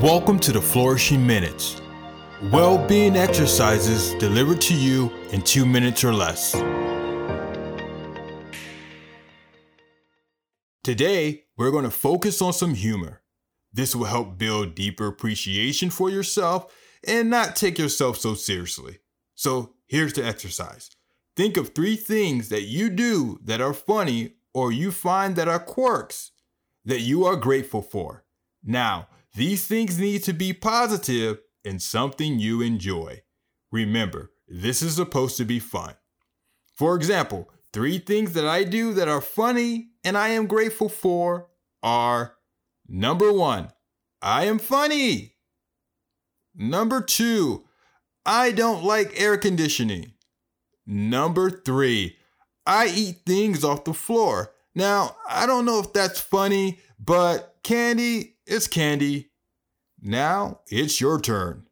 Welcome to the Flourishing Minutes. Well being exercises delivered to you in two minutes or less. Today, we're going to focus on some humor. This will help build deeper appreciation for yourself and not take yourself so seriously. So, here's the exercise think of three things that you do that are funny or you find that are quirks that you are grateful for. Now, these things need to be positive and something you enjoy. Remember, this is supposed to be fun. For example, three things that I do that are funny and I am grateful for are number one, I am funny. Number two, I don't like air conditioning. Number three, I eat things off the floor. Now, I don't know if that's funny, but candy it's candy. Now it's your turn.